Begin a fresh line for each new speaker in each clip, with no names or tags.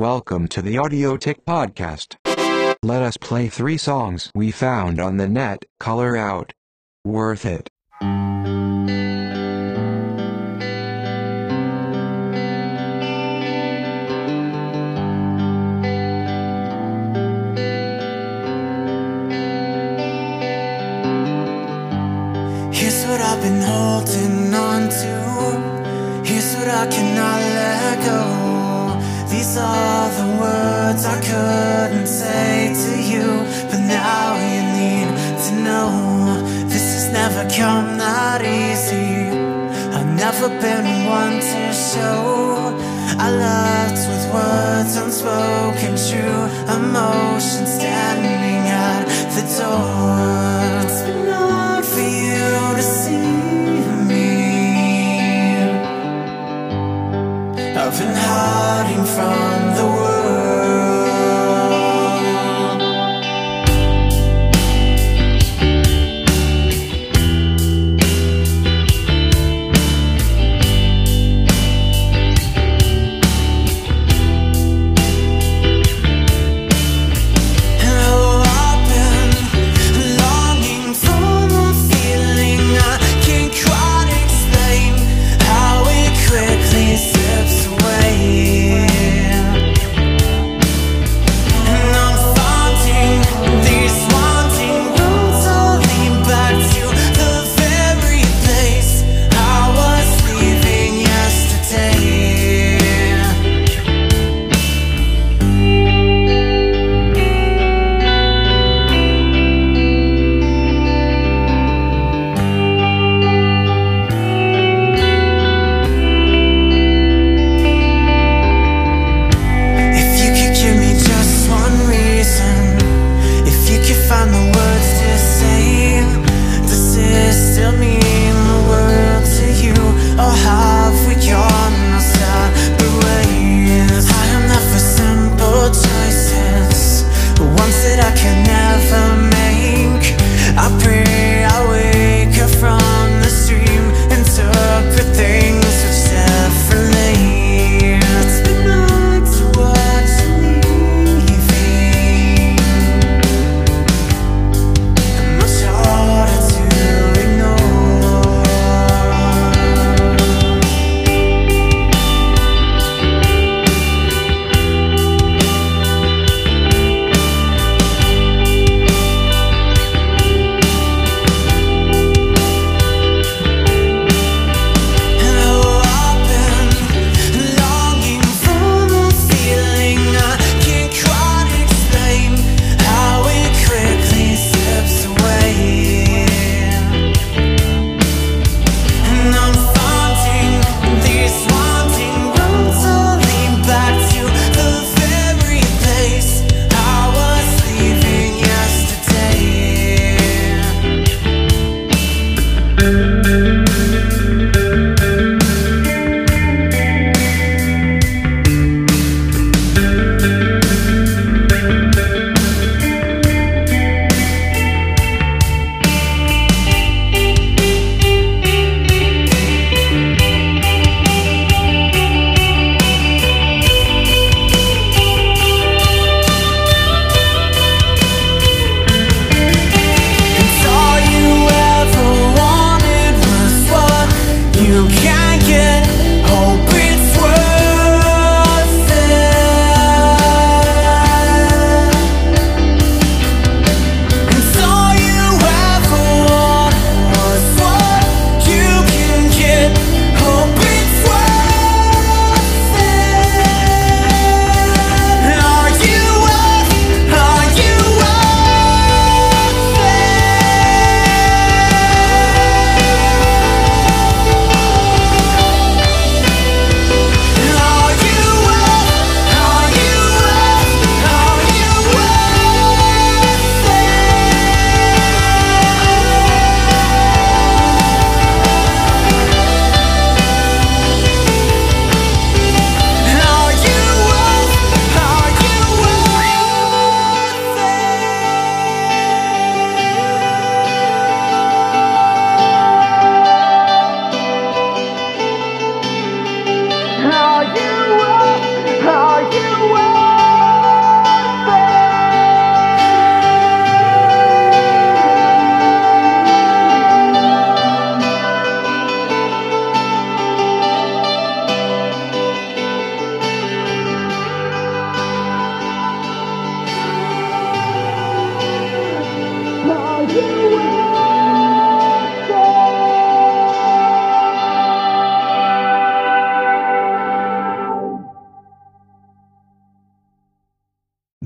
Welcome to the Audio Tick Podcast. Let us play three songs we found on the net. Color out. Worth it.
Here's what I've been holding on to. Here's what I cannot let go. Are the words I couldn't say to you, but now you need to know. This has never come that easy. I've never been one to show. I left with words unspoken, true emotion standing at the door.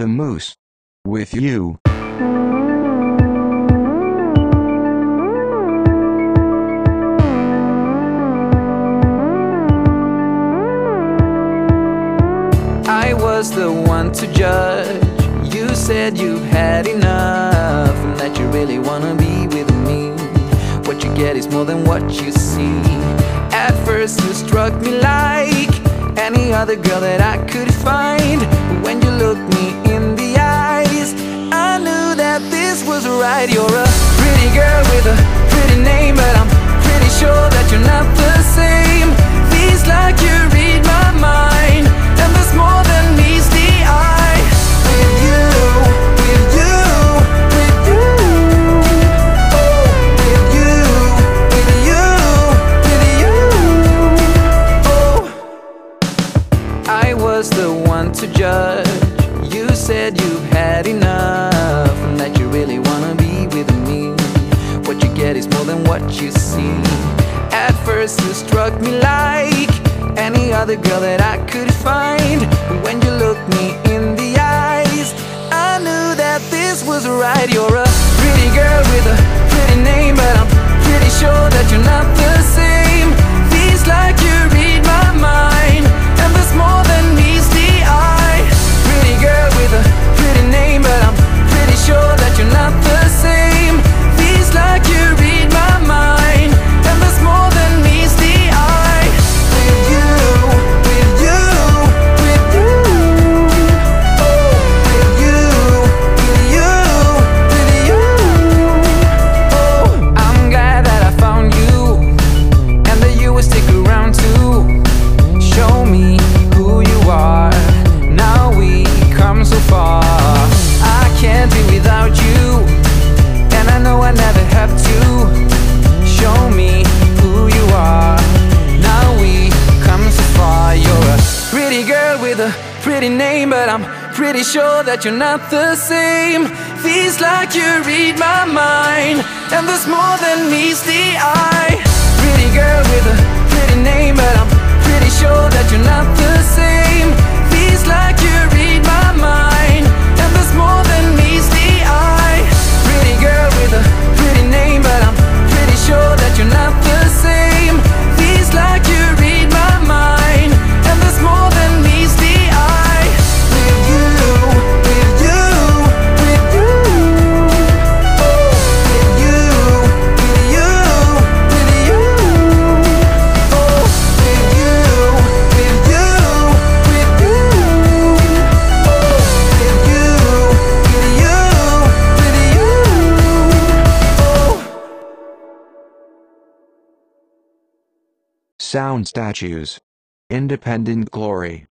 The
Moose. With you.
I was the one to judge. You said you've had enough and that you really wanna be with me. What you get is more than what you see. At first, you struck me like any other girl that I could find. But when you looked me this was right. You're a pretty girl with a pretty name, but I'm pretty sure that you're not the same. Feels like you read my mind, first, struck me like any other girl that I could find. When you looked me in the eyes, I knew that this was right. You're a pretty girl with a pretty name, but I'm pretty sure that you're not the same. Feels like you read my mind, and there's more than that you're not the same. Feels like you read my mind, and there's more than meets the eye. Pretty girl with a pretty name, but I'm pretty sure that you're not
Soundstatues. Independent glory.